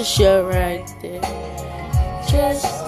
just you right there. Just